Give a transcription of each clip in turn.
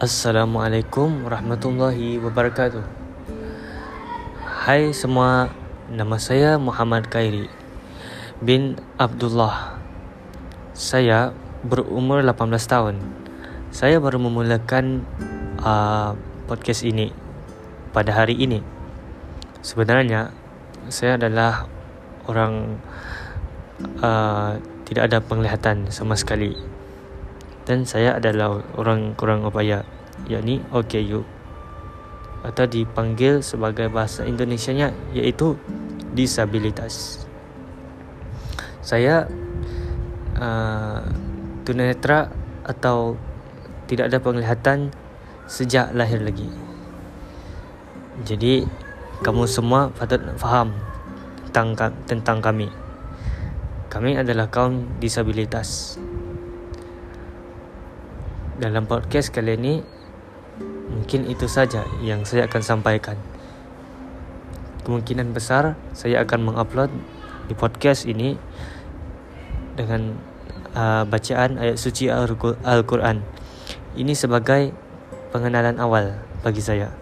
Assalamualaikum warahmatullahi wabarakatuh. Hai semua, nama saya Muhammad Khairi bin Abdullah. Saya berumur 18 tahun. Saya baru memulakan uh, podcast ini pada hari ini. Sebenarnya saya adalah orang uh, tidak ada penglihatan sama sekali dan saya adalah orang kurang upaya yakni OKU atau dipanggil sebagai bahasa Indonesianya iaitu disabilitas. Saya uh, tunanetra atau tidak ada penglihatan sejak lahir lagi. Jadi kamu semua patut faham tentang tentang kami. Kami adalah kaum disabilitas dalam podcast kali ini mungkin itu saja yang saya akan sampaikan. Kemungkinan besar saya akan mengupload di podcast ini dengan uh, bacaan ayat suci Al-Quran. Ini sebagai pengenalan awal bagi saya.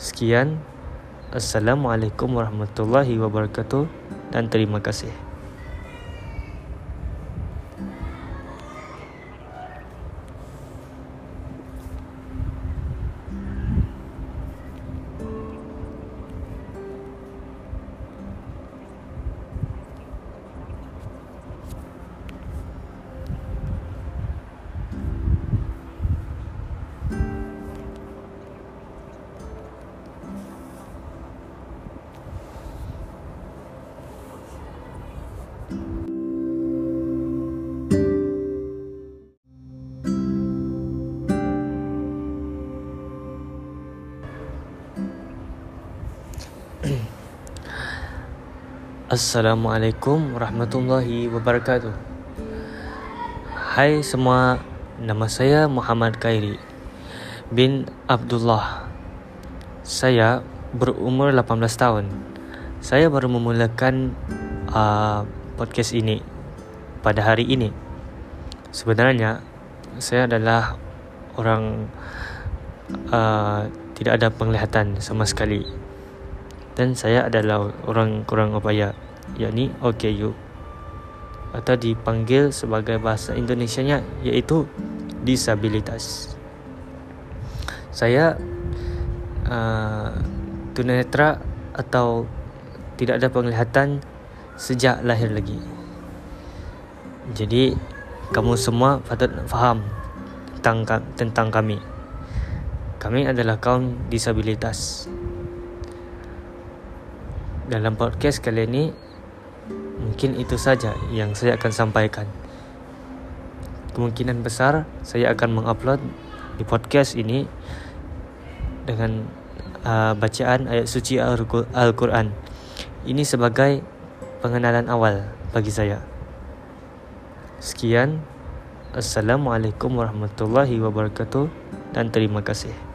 Sekian. Assalamualaikum warahmatullahi wabarakatuh dan terima kasih. Assalamualaikum warahmatullahi wabarakatuh. Hai semua, nama saya Muhammad Khairi bin Abdullah. Saya berumur 18 tahun. Saya baru memulakan uh, podcast ini pada hari ini. Sebenarnya saya adalah orang uh, tidak ada penglihatan sama sekali dan saya adalah orang kurang upaya yakni OKU atau dipanggil sebagai bahasa Indonesianya iaitu disabilitas. Saya uh, tunanetra atau tidak ada penglihatan sejak lahir lagi. Jadi kamu semua patut faham tentang tentang kami. Kami adalah kaum disabilitas dalam podcast kali ini mungkin itu saja yang saya akan sampaikan. Kemungkinan besar saya akan mengupload di podcast ini dengan uh, bacaan ayat suci Al-Quran. Ini sebagai pengenalan awal bagi saya. Sekian. Assalamualaikum warahmatullahi wabarakatuh dan terima kasih.